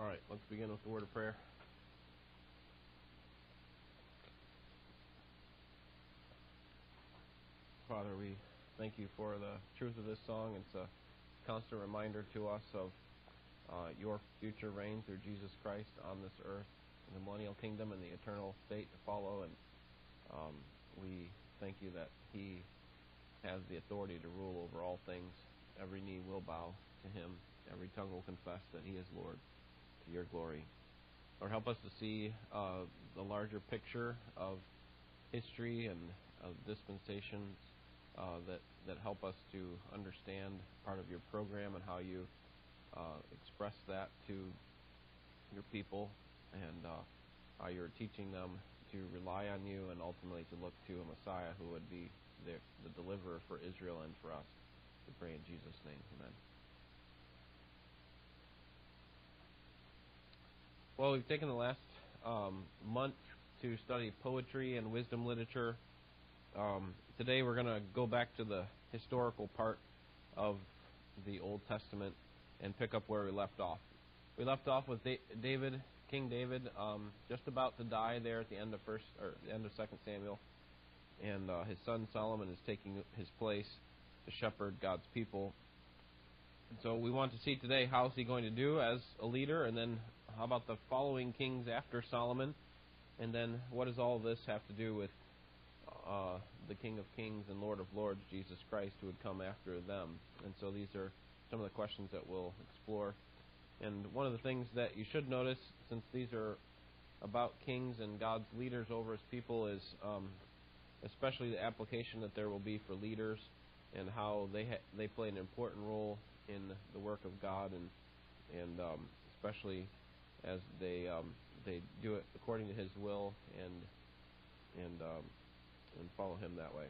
All right, let's begin with the word of prayer. Father, we thank you for the truth of this song. It's a constant reminder to us of uh, your future reign through Jesus Christ on this earth, the millennial kingdom, and the eternal state to follow. And um, we thank you that He has the authority to rule over all things. Every knee will bow to Him. Every tongue will confess that He is Lord your glory. Lord, help us to see uh, the larger picture of history and of dispensations uh, that that help us to understand part of your program and how you uh, express that to your people and uh, how you're teaching them to rely on you and ultimately to look to a Messiah who would be the, the deliverer for Israel and for us. We pray in Jesus' name. Amen. Well, we've taken the last um, month to study poetry and wisdom literature. Um, today we're going to go back to the historical part of the Old Testament and pick up where we left off. We left off with David, King David, um, just about to die there at the end of first or the end of Second Samuel, and uh, his son Solomon is taking his place to shepherd God's people. And so we want to see today how is he going to do as a leader, and then how about the following kings after Solomon? And then what does all this have to do with uh, the King of Kings and Lord of Lords, Jesus Christ, who would come after them? And so these are some of the questions that we'll explore. And one of the things that you should notice, since these are about kings and God's leaders over his people, is um, especially the application that there will be for leaders and how they ha- they play an important role in the work of God and and um, especially as they um, they do it according to His will and and um, and follow Him that way.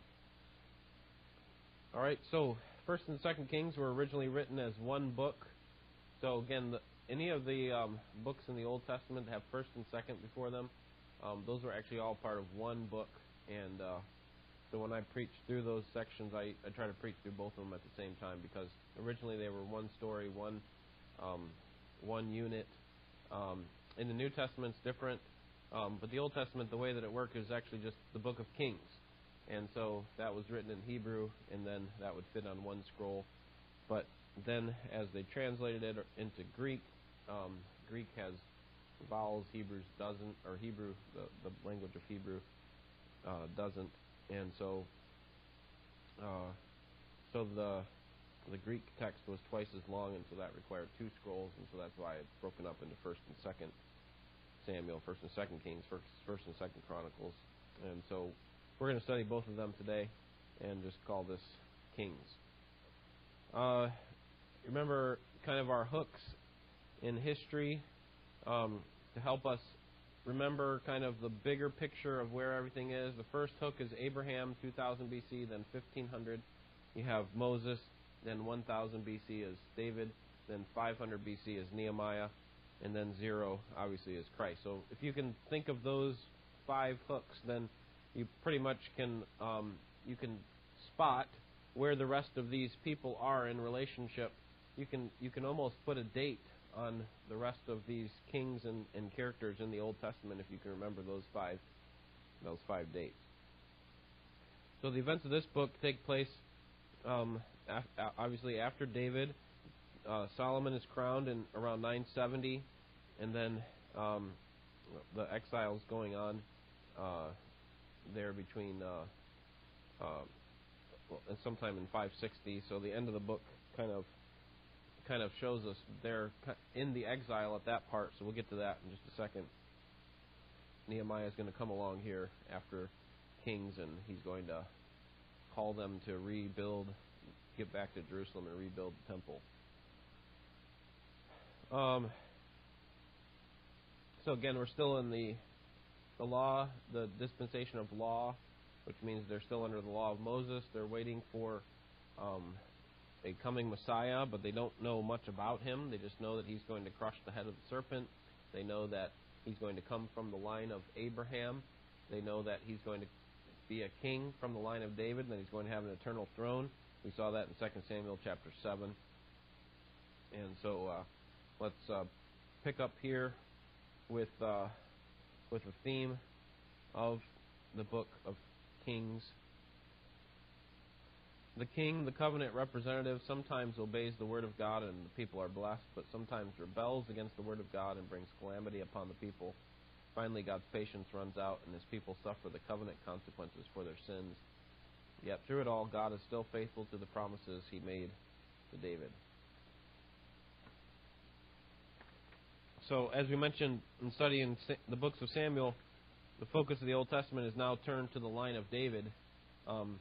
All right, so First and Second Kings were originally written as one book. So again, the, any of the um, books in the Old Testament that have First and Second before them, um, those were actually all part of one book. And uh, so when I preach through those sections, I, I try to preach through both of them at the same time because originally they were one story, one um, one unit, um, in the New Testament, it's different. Um, but the Old Testament, the way that it worked is actually just the book of Kings. And so that was written in Hebrew, and then that would fit on one scroll. But then as they translated it into Greek, um, Greek has vowels, Hebrews doesn't, or Hebrew, the, the language of Hebrew, uh, doesn't. And so, uh, so the the Greek text was twice as long, and so that required two scrolls, and so that's why it's broken up into First and Second Samuel, First and Second Kings, First, First and Second Chronicles, and so we're going to study both of them today, and just call this Kings. Uh, remember, kind of our hooks in history um, to help us remember kind of the bigger picture of where everything is. The first hook is Abraham, 2000 BC, then 1500. You have Moses, then 1000 BC is David, then 500 BC is Nehemiah, and then zero obviously is Christ. So if you can think of those five hooks, then you pretty much can um, you can spot where the rest of these people are in relationship. You can you can almost put a date on the rest of these kings and, and characters in the Old Testament if you can remember those five those five dates. So the events of this book take place um, obviously after David, uh, Solomon is crowned in around 970, and then um, the exiles going on uh, there between uh, uh, well, sometime in 560. So the end of the book kind of kind of shows us they're in the exile at that part. So we'll get to that in just a second. Nehemiah is going to come along here after Kings, and he's going to call them to rebuild get back to Jerusalem and rebuild the temple. Um, so again, we're still in the the law, the dispensation of law, which means they're still under the law of Moses. They're waiting for um, a coming Messiah, but they don't know much about him. They just know that he's going to crush the head of the serpent. They know that he's going to come from the line of Abraham. They know that he's going to be a king from the line of David, and that he's going to have an eternal throne. We saw that in 2 Samuel chapter 7. And so uh, let's uh, pick up here with uh, with the theme of the book of Kings. The king, the covenant representative, sometimes obeys the word of God and the people are blessed, but sometimes rebels against the word of God and brings calamity upon the people. Finally, God's patience runs out and his people suffer the covenant consequences for their sins. Yet through it all, God is still faithful to the promises he made to David. So, as we mentioned in studying the books of Samuel, the focus of the Old Testament is now turned to the line of David. Um,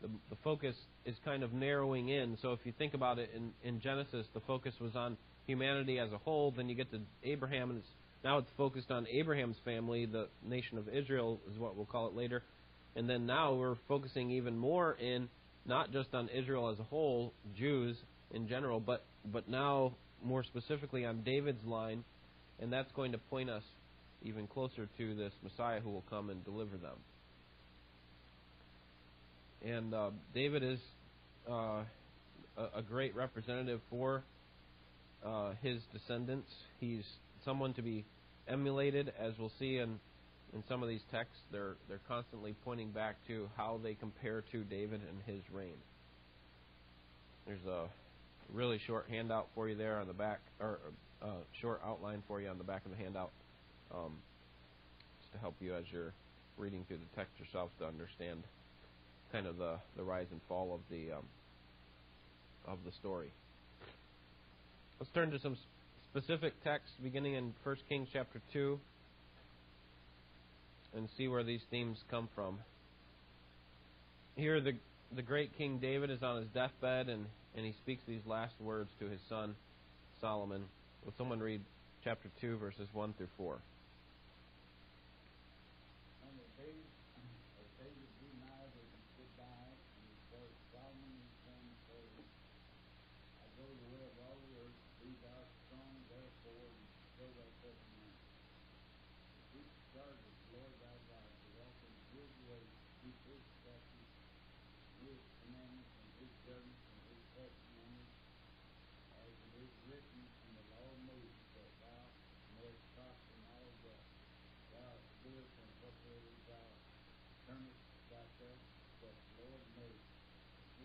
the, the focus is kind of narrowing in. So, if you think about it in, in Genesis, the focus was on humanity as a whole. Then you get to Abraham, and it's, now it's focused on Abraham's family, the nation of Israel is what we'll call it later. And then now we're focusing even more in not just on Israel as a whole, Jews in general, but but now more specifically on David's line, and that's going to point us even closer to this Messiah who will come and deliver them. And uh, David is uh, a, great representative for uh, his descendants. He's someone to be emulated, as we'll see in in some of these texts. They're they're constantly pointing back to how they compare to David and his reign. There's a really short handout for you there on the back, or a short outline for you on the back of the handout, um, just to help you as you're reading through the text yourself to understand kind of the, the rise and fall of the um, of the story. Let's turn to some specific texts beginning in 1 Kings chapter 2 and see where these themes come from. Here the the great King David is on his deathbed and and he speaks these last words to his son Solomon. Will someone read chapter 2, verses 1 through 4?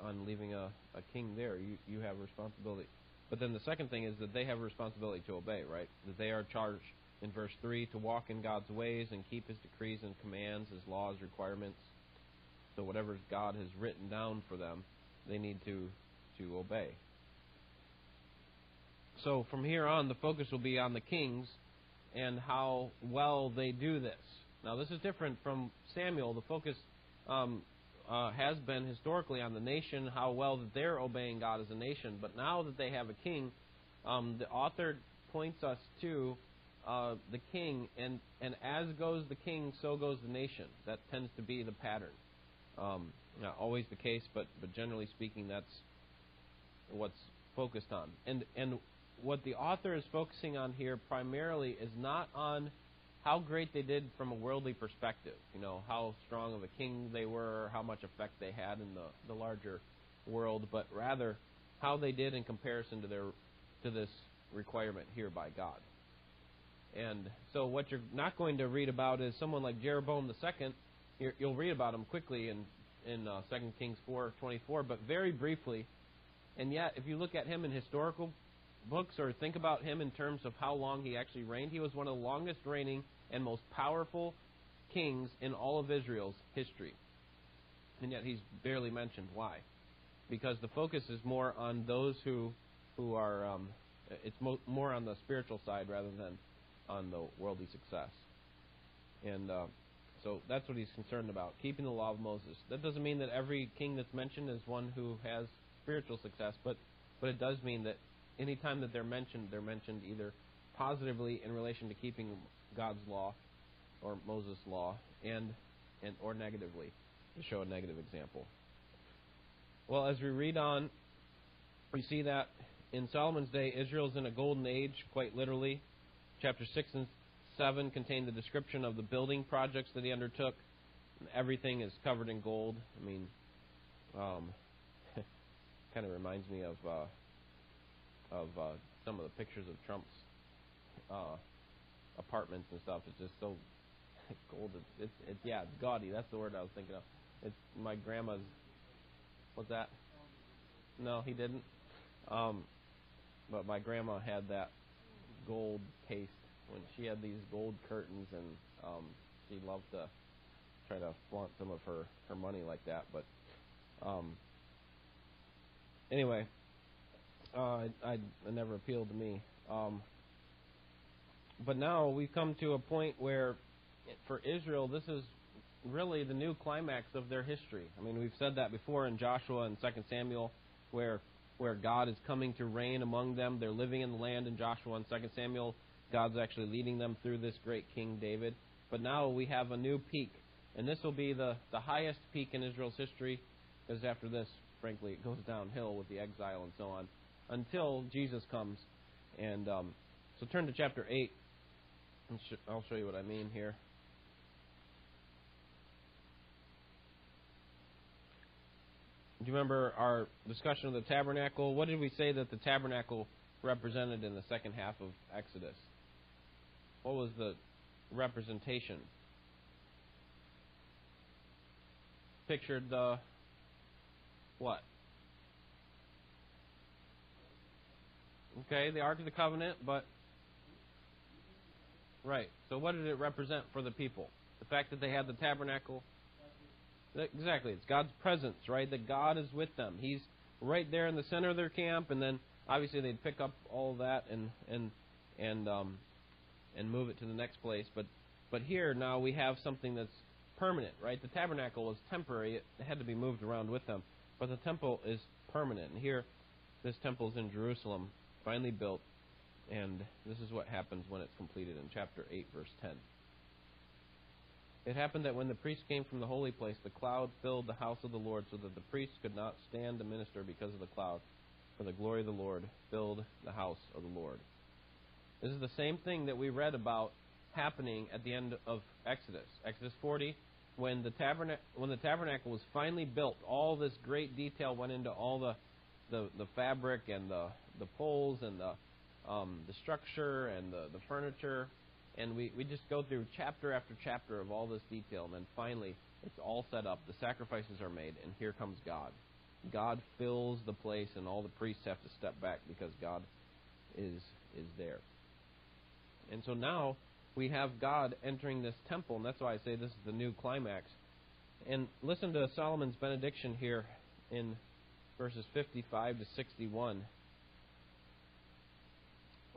on leaving a, a king there. You, you have responsibility. But then the second thing is that they have a responsibility to obey, right? That they are charged in verse 3 to walk in God's ways and keep his decrees and commands, his laws, requirements. So whatever God has written down for them, they need to to obey. So from here on, the focus will be on the kings and how well they do this. Now, this is different from Samuel. The focus um, uh, has been historically on the nation, how well that they're obeying God as a nation. But now that they have a king, um, the author points us to uh, the king, and, and as goes the king, so goes the nation. That tends to be the pattern. Um, not always the case, but, but generally speaking, that's what's focused on. And, and what the author is focusing on here primarily is not on how great they did from a worldly perspective, you know, how strong of a king they were, how much effect they had in the, the larger world, but rather how they did in comparison to their to this requirement here by God. And so what you're not going to read about is someone like Jeroboam II. You'll read about him quickly in in uh, 2 Kings 4:24, but very briefly. And yet, if you look at him in historical books or think about him in terms of how long he actually reigned, he was one of the longest reigning and most powerful kings in all of Israel's history. And yet he's barely mentioned. Why? Because the focus is more on those who who are um, it's mo- more on the spiritual side rather than on the worldly success. And uh, so that's what he's concerned about, keeping the law of Moses. That doesn't mean that every king that's mentioned is one who has spiritual success, but but it does mean that anytime that they're mentioned, they're mentioned either positively in relation to keeping God's law or Moses' law, and, and or negatively to show a negative example. Well, as we read on, we see that in Solomon's day, Israel's in a golden age, quite literally. Chapter 6 and 7 contain the description of the building projects that he undertook. Everything is covered in gold. I mean, um, kind of reminds me of uh, of uh, some of the pictures of Trump's uh, apartments and stuff. It's just so gold. It's, it's, it's yeah, it's gaudy. That's the word I was thinking of. It's my grandma's. What's that? No, he didn't. Um, but my grandma had that gold taste when she had these gold curtains, and um, she loved to try to flaunt some of her her money like that. But um, anyway, uh, I, I never appealed to me. Um, but now we've come to a point where, for Israel, this is really the new climax of their history. I mean, we've said that before in Joshua and Second Samuel, where where God is coming to reign among them. They're living in the land in Joshua and Second Samuel. God's actually leading them through this great King David. But now we have a new peak, and this will be the the highest peak in Israel's history, because after this, frankly, it goes downhill with the exile and so on, until Jesus comes. And um, so turn to chapter eight. I'll show you what I mean here. Do you remember our discussion of the tabernacle? What did we say that the tabernacle represented in the second half of Exodus? What was the representation? Pictured the what? Okay, the Ark of the Covenant, but right. So what did it represent for the people? The fact that they had the tabernacle Exactly. It's God's presence, right? That God is with them. He's right there in the center of their camp, and then obviously they'd pick up all that and and and um, and move it to the next place. But but here now we have something that's permanent, right? The tabernacle was temporary; it had to be moved around with them. But the temple is permanent. And here, this temple is in Jerusalem, finally built, and this is what happens when it's completed in chapter eight, verse ten. It happened that when the priest came from the holy place, the cloud filled the house of the Lord, so that the priests could not stand to minister because of the cloud, for the glory of the Lord filled the house of the Lord. This is the same thing that we read about happening at the end of Exodus. Exodus 40, when the, tabernacle, when the tabernacle was finally built, all this great detail went into all the, the, the fabric and the, the poles and the, um, the structure and the, the furniture and we, we just go through chapter after chapter of all this detail, and then finally it's all set up. The sacrifices are made, and here comes God. God fills the place, and all the priests have to step back because God is is there. And so now we have God entering this temple, and that's why I say this is the new climax. And listen to Solomon's benediction here in verses 55 to 61.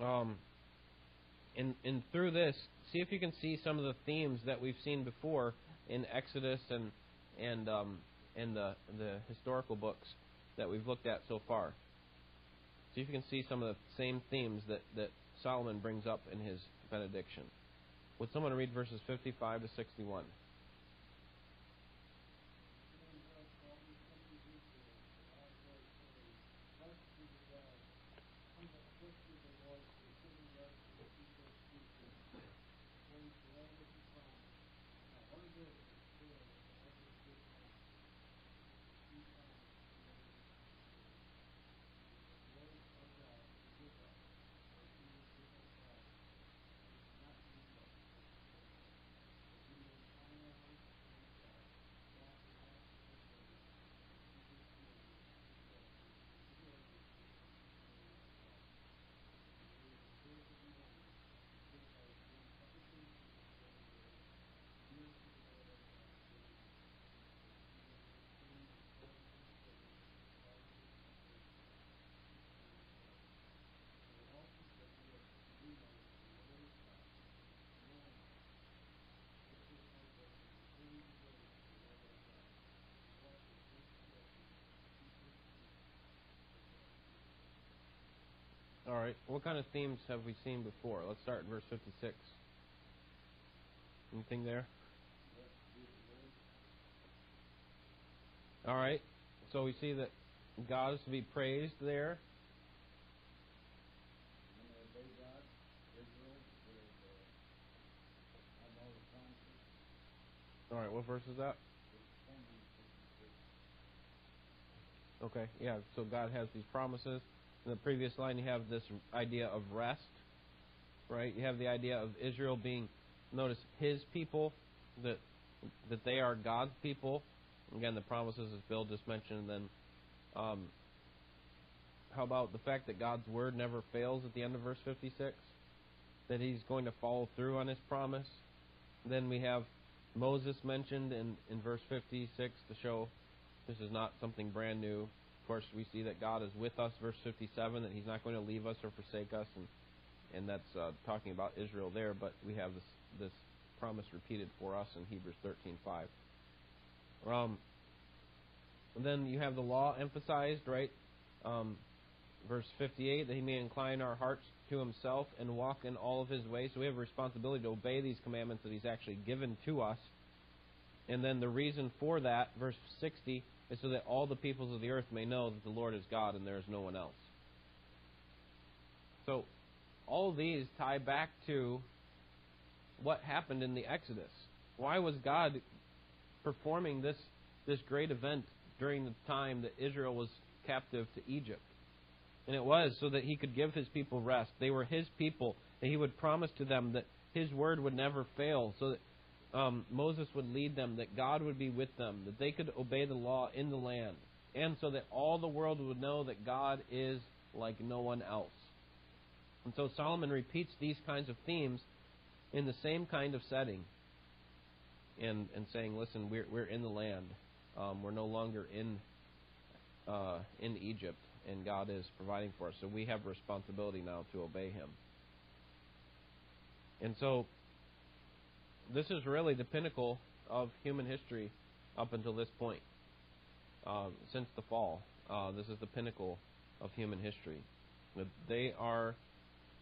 Um, and, and through this, see if you can see some of the themes that we've seen before in Exodus and and um, and the the historical books that we've looked at so far. See if you can see some of the same themes that, that Solomon brings up in his benediction. Would someone read verses 55 to 61? All right. What kind of themes have we seen before? Let's start in verse 56. Anything there? All right. So we see that God is to be praised there. All right. What verse is that? Okay. Yeah. So God has these promises. In the previous line, you have this idea of rest, right? You have the idea of Israel being, notice, His people, that that they are God's people. Again, the promises, as Bill just mentioned. And then, um, how about the fact that God's word never fails at the end of verse 56? That He's going to follow through on His promise. Then we have Moses mentioned in, in verse 56 to show this is not something brand new. Of course, we see that God is with us, verse 57, that He's not going to leave us or forsake us, and and that's uh, talking about Israel there. But we have this this promise repeated for us in Hebrews 13:5. Um, then you have the law emphasized, right? Um, verse 58 that He may incline our hearts to Himself and walk in all of His ways. So we have a responsibility to obey these commandments that He's actually given to us. And then the reason for that, verse 60, is so that all the peoples of the earth may know that the Lord is God and there is no one else. So all these tie back to what happened in the Exodus. Why was God performing this this great event during the time that Israel was captive to Egypt? And it was so that he could give his people rest. They were his people, and he would promise to them that his word would never fail, so that um, Moses would lead them, that God would be with them, that they could obey the law in the land, and so that all the world would know that God is like no one else. And so Solomon repeats these kinds of themes in the same kind of setting, and and saying, "Listen, we're we're in the land. Um, we're no longer in uh, in Egypt, and God is providing for us. So we have responsibility now to obey Him." And so this is really the pinnacle of human history up until this point. Uh, since the fall, uh, this is the pinnacle of human history. They are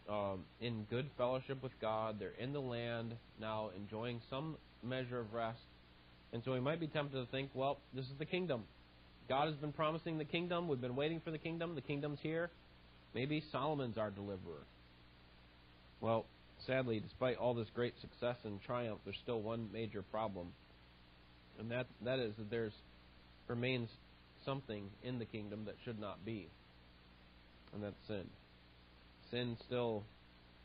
um, in good fellowship with God. They're in the land now, enjoying some measure of rest. And so we might be tempted to think, well, this is the kingdom. God has been promising the kingdom. We've been waiting for the kingdom. The kingdom's here. Maybe Solomon's our deliverer. Well, sadly, despite all this great success and triumph, there's still one major problem, and that that is that there's remains something in the kingdom that should not be, and that's sin. Sin still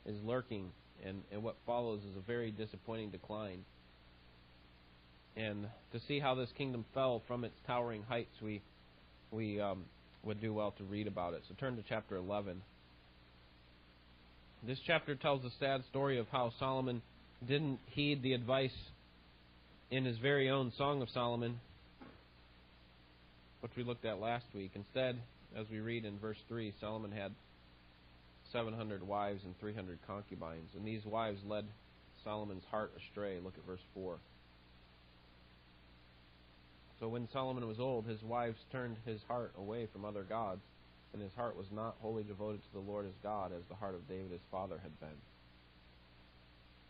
is lurking, and, and what follows is a very disappointing decline. And to see how this kingdom fell from its towering heights, we we um, would do well to read about it. So turn to chapter 11. This chapter tells the sad story of how Solomon didn't heed the advice in his very own Song of Solomon, which we looked at last week. Instead, as we read in verse 3, Solomon had 700 wives and 300 concubines, and these wives led Solomon's heart astray. Look at verse 4. So when Solomon was old, his wives turned his heart away from other gods and his heart was not wholly devoted to the Lord his God as the heart of David his father had been.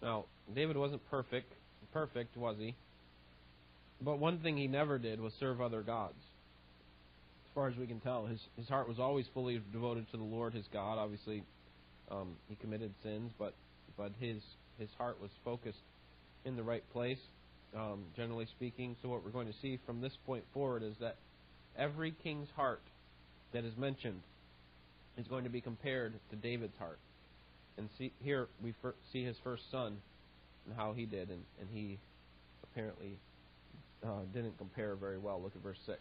Now, David wasn't perfect, perfect was he? But one thing he never did was serve other gods. As far as we can tell, his his heart was always fully devoted to the Lord his God. Obviously, um, he committed sins, but but his his heart was focused in the right place, um, generally speaking. So what we're going to see from this point forward is that every king's heart that is mentioned is going to be compared to David's heart. And see, here we see his first son and how he did, and, and he apparently uh, didn't compare very well. Look at verse 6.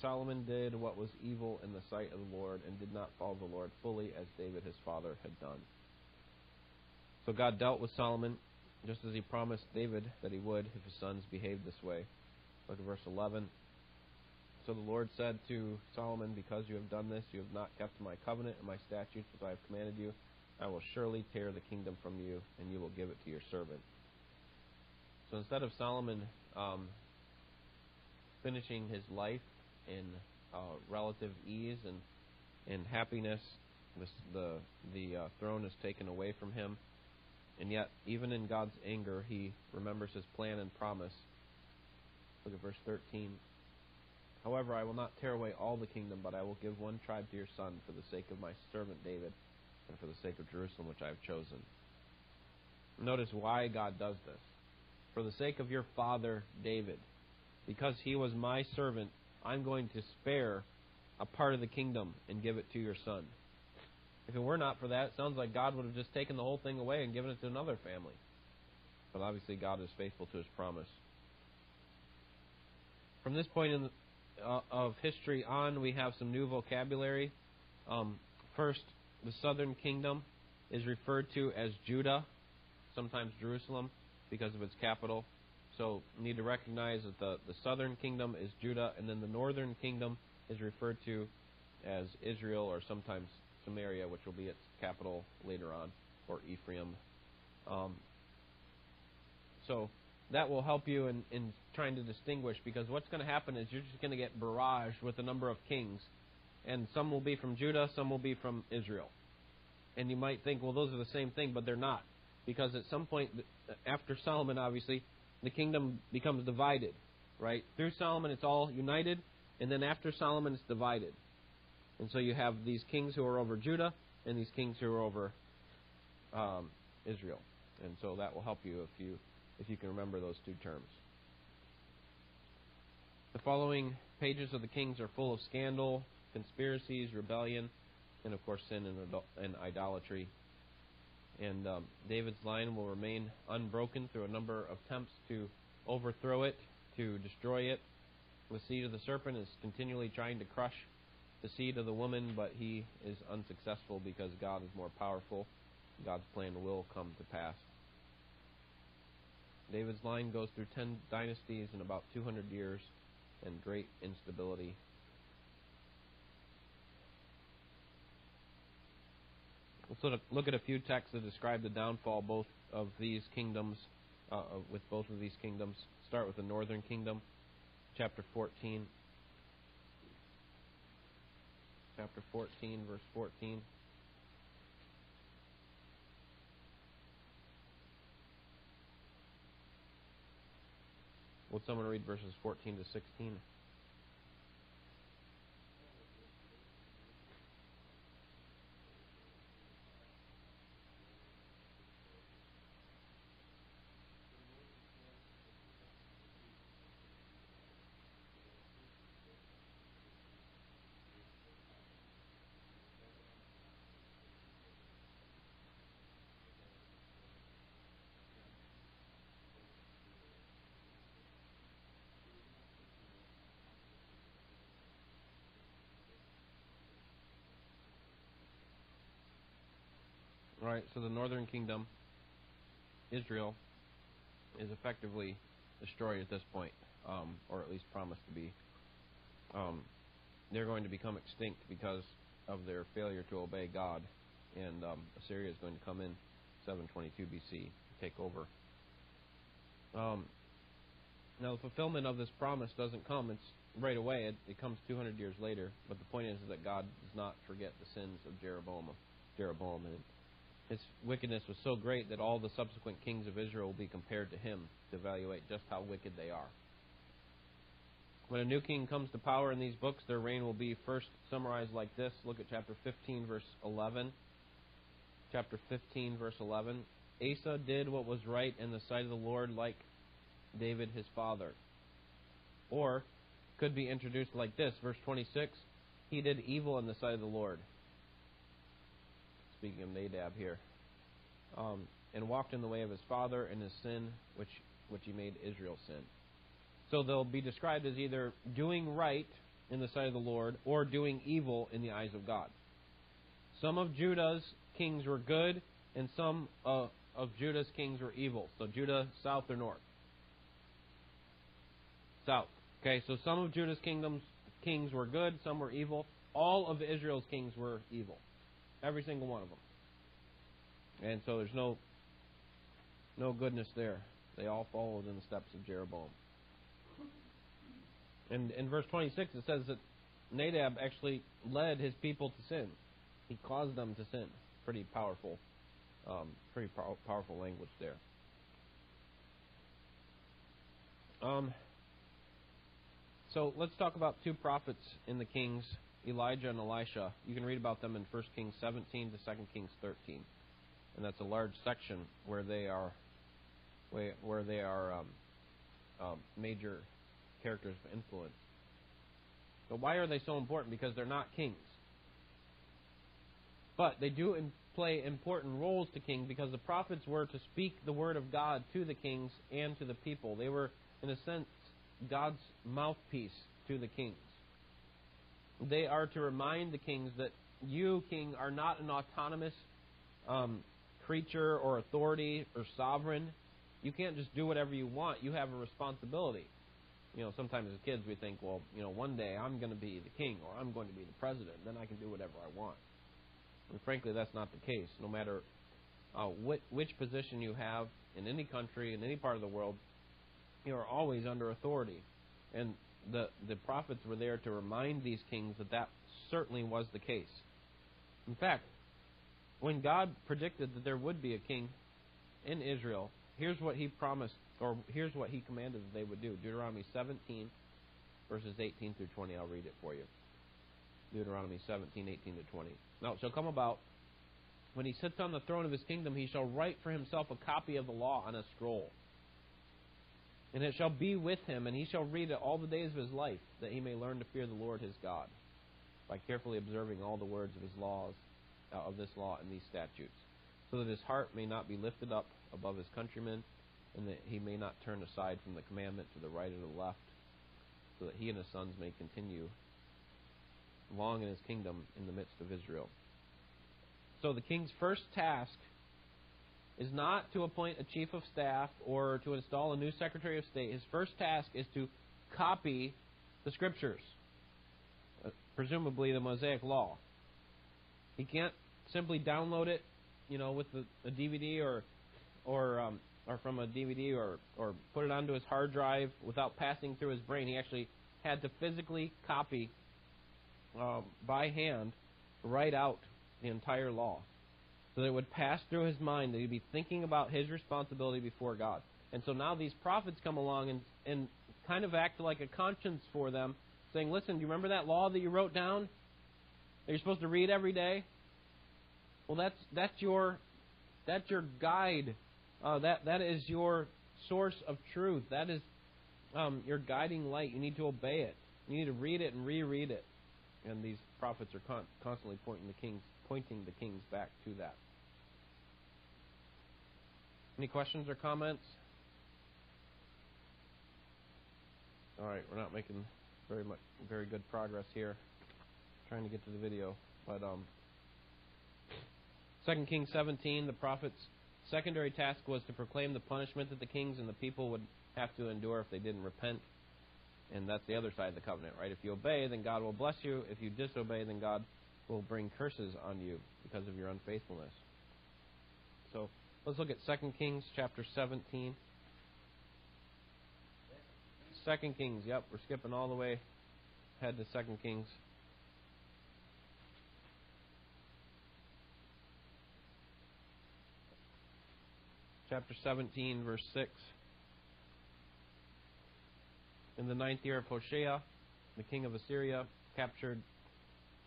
Solomon did what was evil in the sight of the Lord and did not follow the Lord fully as David his father had done. So God dealt with Solomon just as he promised David that he would if his sons behaved this way. Look at verse 11. So the Lord said to Solomon, Because you have done this, you have not kept my covenant and my statutes which I have commanded you, I will surely tear the kingdom from you, and you will give it to your servant. So instead of Solomon um, finishing his life in uh, relative ease and, and happiness, the the, the uh, throne is taken away from him, and yet even in God's anger, he remembers his plan and promise. Look at verse 13. However, I will not tear away all the kingdom, but I will give one tribe to your son for the sake of my servant David and for the sake of Jerusalem, which I have chosen. Notice why God does this. For the sake of your father David, because he was my servant, I'm going to spare a part of the kingdom and give it to your son. If it were not for that, it sounds like God would have just taken the whole thing away and given it to another family. But obviously, God is faithful to his promise. From this point in, uh, of history on, we have some new vocabulary. Um, first, the southern kingdom is referred to as Judah, sometimes Jerusalem, because of its capital. So, you need to recognize that the, the southern kingdom is Judah, and then the northern kingdom is referred to as Israel or sometimes Samaria, which will be its capital later on, or Ephraim. Um, so that will help you in, in trying to distinguish because what's going to happen is you're just going to get barraged with a number of kings. And some will be from Judah, some will be from Israel. And you might think, well, those are the same thing, but they're not. Because at some point, after Solomon, obviously, the kingdom becomes divided, right? Through Solomon, it's all united, and then after Solomon, it's divided. And so you have these kings who are over Judah and these kings who are over um, Israel. And so that will help you if you if you can remember those two terms. The following pages of the Kings are full of scandal, conspiracies, rebellion, and of course sin and, idolatry. And um, David's line will remain unbroken through a number of attempts to overthrow it, to destroy it. The seed of the serpent is continually trying to crush the seed of the woman, but he is unsuccessful because God is more powerful. God's plan will come to pass. David's line goes through 10 dynasties in about 200 years and great instability. Let's look at a few texts that describe the downfall both of these kingdoms, uh, with both of these kingdoms. Start with the northern kingdom, chapter 14. chapter 14, verse 14. Would someone read verses 14 to 16? Right, so the northern kingdom, Israel, is effectively destroyed at this point, um, or at least promised to be. Um, they're going to become extinct because of their failure to obey God, and um, Assyria is going to come in 722 BC to take over. Um, now, the fulfillment of this promise doesn't come it's right away. It, it comes 200 years later. But the point is, is that God does not forget the sins of Jeroboam. Jeroboam, and his wickedness was so great that all the subsequent kings of Israel will be compared to him to evaluate just how wicked they are. When a new king comes to power in these books, their reign will be first summarized like this. Look at chapter 15, verse 11. Chapter 15, verse 11. Asa did what was right in the sight of the Lord, like David his father. Or could be introduced like this, verse 26. He did evil in the sight of the Lord speaking of Nadab here, um, and walked in the way of his father in his sin, which which he made Israel sin. So they'll be described as either doing right in the sight of the Lord or doing evil in the eyes of God. Some of Judah's kings were good, and some uh, of Judah's kings were evil. So Judah, south or north? South. Okay, so some of Judah's kingdoms kings were good, some were evil. All of Israel's kings were evil. Every single one of them. And so there's no no goodness there. They all followed in the steps of Jeroboam. And in verse 26 it says that Nadab actually led his people to sin. He caused them to sin. Pretty powerful, um, pretty pow- powerful language there. Um, so let's talk about two prophets in the Kings, Elijah and Elisha. You can read about them in 1 Kings 17 to 2 Kings 13, and that's a large section where they are, where they are um, um, major characters of influence. But why are they so important? Because they're not kings. But they do play important roles to kings because the prophets were to speak the word of God to the kings and to the people. They were, in a sense, God's mouthpiece to the kings. They are to remind the kings that you, king, are not an autonomous um, creature or authority or sovereign. You can't just do whatever you want. You have a responsibility. You know, sometimes as kids we think, well, you know, one day I'm going to be the king or I'm going to be the president. Then I can do whatever I want. And frankly, that's not the case. No matter uh, which, which position you have in any country, in any part of the world, you are always under authority. And the, the prophets were there to remind these kings that that certainly was the case. In fact, when God predicted that there would be a king in Israel, here's what he promised, or here's what he commanded that they would do. Deuteronomy 17, verses 18 through 20. I'll read it for you. Deuteronomy 17, 18 to 20. Now it shall come about, when he sits on the throne of his kingdom, he shall write for himself a copy of the law on a scroll and it shall be with him, and he shall read it all the days of his life, that he may learn to fear the Lord his God, by carefully observing all the words of his laws, uh, of this law and these statutes, so that his heart may not be lifted up above his countrymen, and that he may not turn aside from the commandment to the right or the left, so that he and his sons may continue long in his kingdom in the midst of Israel. So the king's first task is not to appoint a chief of staff or to install a new secretary of state. His first task is to copy the scriptures, uh, presumably the Mosaic Law. He can't simply download it, you know, with the, a DVD or or um, or from a DVD or or put it onto his hard drive without passing through his brain. He actually had to physically copy um, by hand, write out the entire law so that it would pass through his mind that he'd be thinking about his responsibility before God. And so now these prophets come along and, and kind of act like a conscience for them, saying, Listen, do you remember that law that you wrote down that you're supposed to read every day? Well, that's that's your that's your guide. Uh, that that is your source of truth. That is um, your guiding light. You need to obey it. You need to read it and reread it. And these prophets are con- constantly pointing the kings, pointing the kings back to that. Any questions or comments? All right, we're not making very much very good progress here. trying to get to the video, but um, 2 Kings 17, the prophet's secondary task was to proclaim the punishment that the kings and the people would have to endure if they didn't repent. And that's the other side of the covenant, right? If you obey, then God will bless you. If you disobey, then God will bring curses on you because of your unfaithfulness. So Let's look at 2 Kings chapter 17. 2 Kings, yep, we're skipping all the way ahead to 2 Kings. Chapter 17, verse 6. In the ninth year of Hoshea, the king of Assyria captured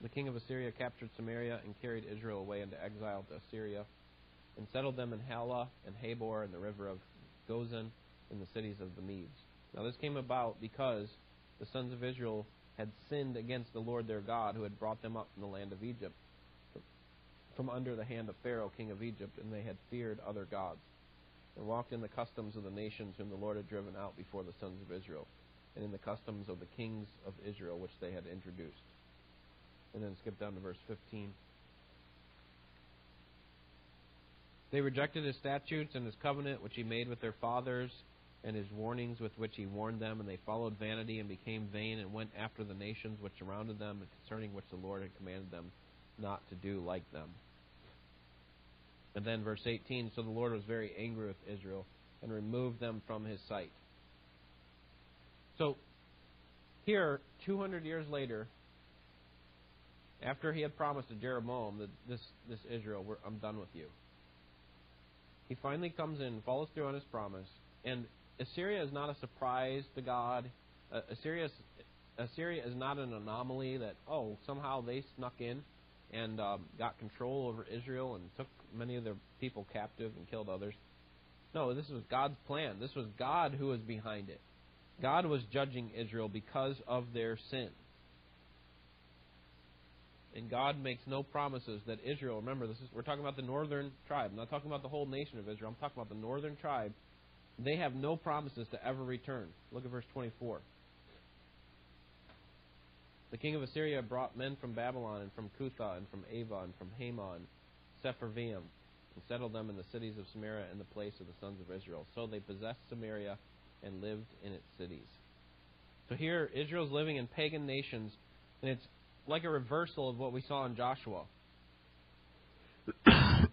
the king of Assyria captured Samaria and carried Israel away into exile to Assyria and settled them in Halah and Habor and the river of Gozan in the cities of the Medes. Now this came about because the sons of Israel had sinned against the Lord their God, who had brought them up from the land of Egypt, from under the hand of Pharaoh, king of Egypt, and they had feared other gods, and walked in the customs of the nations whom the Lord had driven out before the sons of Israel, and in the customs of the kings of Israel which they had introduced. And then skip down to verse 15. They rejected his statutes and his covenant which he made with their fathers, and his warnings with which he warned them, and they followed vanity and became vain, and went after the nations which surrounded them, and concerning which the Lord had commanded them not to do like them. And then verse 18 So the Lord was very angry with Israel, and removed them from his sight. So, here, 200 years later, after he had promised to Jeroboam that this, this Israel, I'm done with you. He finally comes in, follows through on his promise, and Assyria is not a surprise to God. Uh, Assyria, is, Assyria is not an anomaly that, oh, somehow they snuck in and um, got control over Israel and took many of their people captive and killed others. No, this was God's plan. This was God who was behind it. God was judging Israel because of their sin. And God makes no promises that Israel, remember, this is we're talking about the northern tribe. I'm not talking about the whole nation of Israel. I'm talking about the northern tribe. They have no promises to ever return. Look at verse 24. The king of Assyria brought men from Babylon and from Cutha and from Ava and from Hamath, Sepharvaim, and settled them in the cities of Samaria in the place of the sons of Israel. So they possessed Samaria and lived in its cities. So here, Israel's living in pagan nations, and it's like a reversal of what we saw in Joshua. that,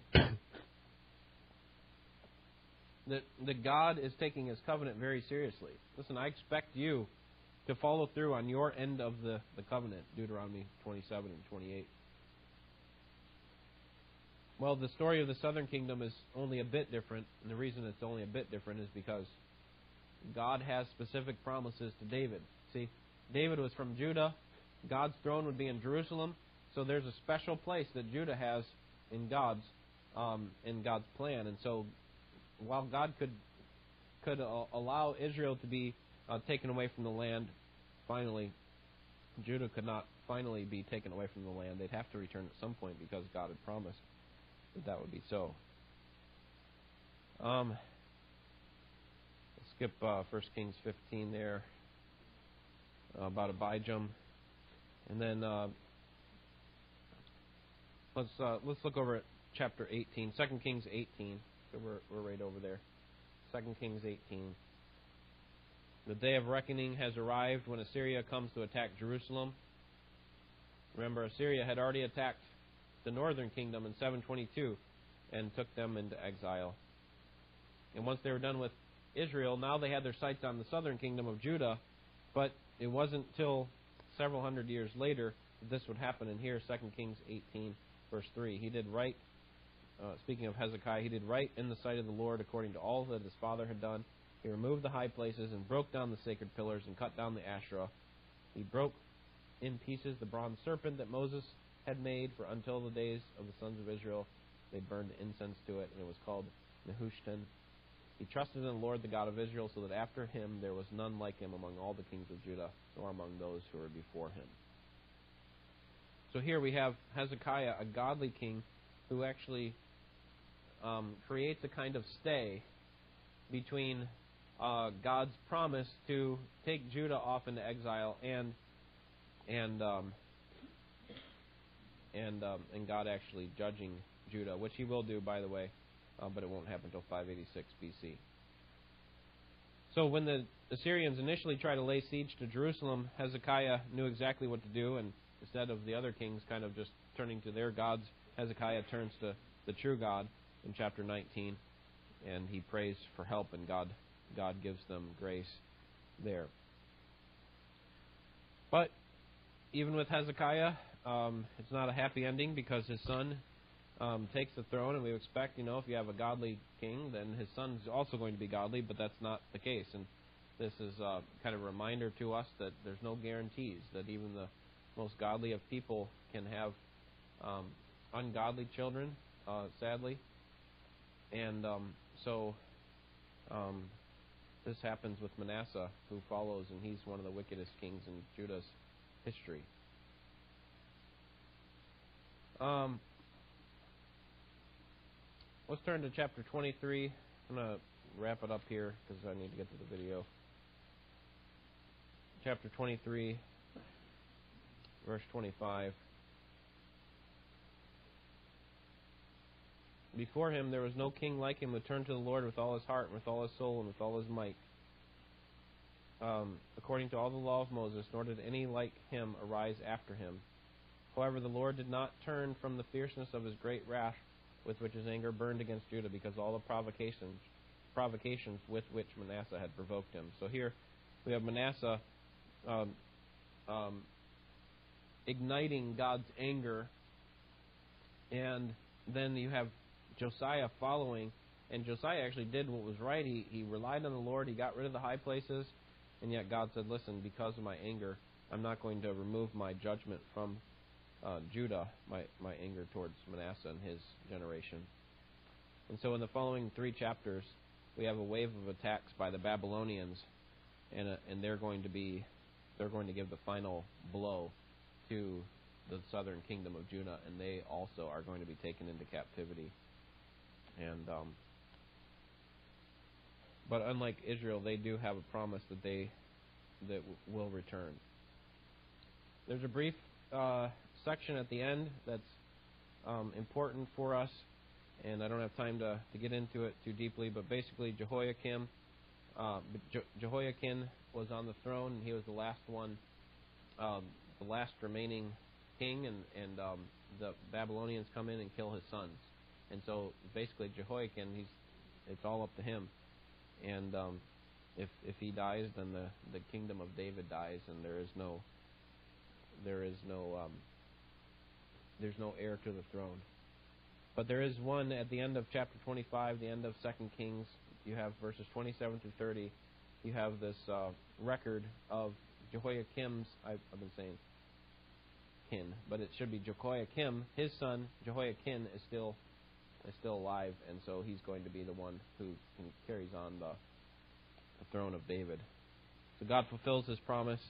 that God is taking his covenant very seriously. Listen, I expect you to follow through on your end of the, the covenant, Deuteronomy 27 and 28. Well, the story of the southern kingdom is only a bit different, and the reason it's only a bit different is because God has specific promises to David. See, David was from Judah, God's throne would be in Jerusalem, so there's a special place that Judah has in God's um, in God's plan, and so while God could could uh, allow Israel to be uh, taken away from the land, finally, Judah could not finally be taken away from the land. They'd have to return at some point because God had promised that that would be so. Um, skip uh, 1 Kings 15 there uh, about Abijam, and then uh, let's uh, let's look over at chapter 18, 2 Kings 18. So we're we're right over there. 2 Kings 18. The day of reckoning has arrived when Assyria comes to attack Jerusalem. Remember, Assyria had already attacked the northern kingdom in 722 and took them into exile. And once they were done with Israel, now they had their sights on the southern kingdom of Judah, but it wasn't till several hundred years later that this would happen. And here, 2 Kings 18, verse 3, he did right, uh, speaking of Hezekiah, he did right in the sight of the Lord according to all that his father had done he removed the high places and broke down the sacred pillars and cut down the Asherah. He broke in pieces the bronze serpent that Moses had made, for until the days of the sons of Israel they burned incense to it, and it was called Nehushtan. He trusted in the Lord, the God of Israel, so that after him there was none like him among all the kings of Judah, nor among those who were before him. So here we have Hezekiah, a godly king, who actually um, creates a kind of stay between uh, God's promise to take Judah off into exile and and um, and um, and God actually judging Judah, which He will do, by the way, uh, but it won't happen until 586 BC. So when the Assyrians initially tried to lay siege to Jerusalem, Hezekiah knew exactly what to do, and instead of the other kings kind of just turning to their gods, Hezekiah turns to the true God in chapter 19, and he prays for help, and God God gives them grace there. But even with Hezekiah, um, it's not a happy ending because his son um, takes the throne, and we expect, you know, if you have a godly king, then his son's also going to be godly, but that's not the case. And this is uh, kind of a reminder to us that there's no guarantees that even the most godly of people can have um, ungodly children, uh, sadly. And um, so um, this happens with Manasseh, who follows, and he's one of the wickedest kings in Judah's history. Um, let's turn to chapter 23. I'm going to wrap it up here because I need to get to the video. Chapter 23, verse 25. Before him there was no king like him who turned to the Lord with all his heart and with all his soul and with all his might. Um, according to all the law of Moses, nor did any like him arise after him. However, the Lord did not turn from the fierceness of his great wrath with which his anger burned against Judah, because all the provocations, provocations with which Manasseh had provoked him. So here we have Manasseh um, um, igniting God's anger. And then you have Josiah following. And Josiah actually did what was right. He, he relied on the Lord. He got rid of the high places. And yet God said, Listen, because of my anger, I'm not going to remove my judgment from uh, Judah, my, my anger towards Manasseh and his generation. And so in the following three chapters, we have a wave of attacks by the Babylonians, and, uh, and they're going to be they're going to give the final blow to the southern kingdom of Judah, and they also are going to be taken into captivity. And um, but unlike Israel, they do have a promise that they that w- will return. There's a brief uh, section at the end that's um, important for us, and I don't have time to, to get into it too deeply, but basically, Jehoiakim, uh, Je- Jehoiakim was on the throne, and he was the last one, um, the last remaining king, and, and um, the Babylonians come in and kill his sons. And so basically, Jehoiakim, he's it's all up to him. And um, if if he dies, then the the kingdom of David dies, and there is no there is no um, there's no heir to the throne. But there is one at the end of chapter 25, the end of Second Kings. You have verses 27 through 30. You have this uh, record of Jehoiakim's. I've, I've been saying kin, but it should be Jehoiakim. His son Jehoiakim is still is still alive, and so he's going to be the one who carries on the, the throne of David. So God fulfills His promise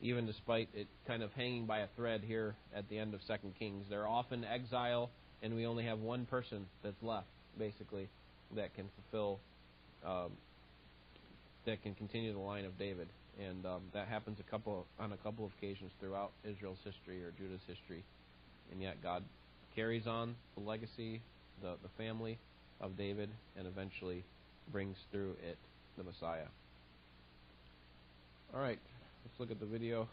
even despite it kind of hanging by a thread here at the end of Second Kings. They're off in exile, and we only have one person that's left, basically, that can fulfill, um, that can continue the line of David, and um, that happens a couple on a couple of occasions throughout Israel's history or Judah's history, and yet God carries on the legacy, the the family of David, and eventually brings through it the Messiah. All right. Let's look at the video.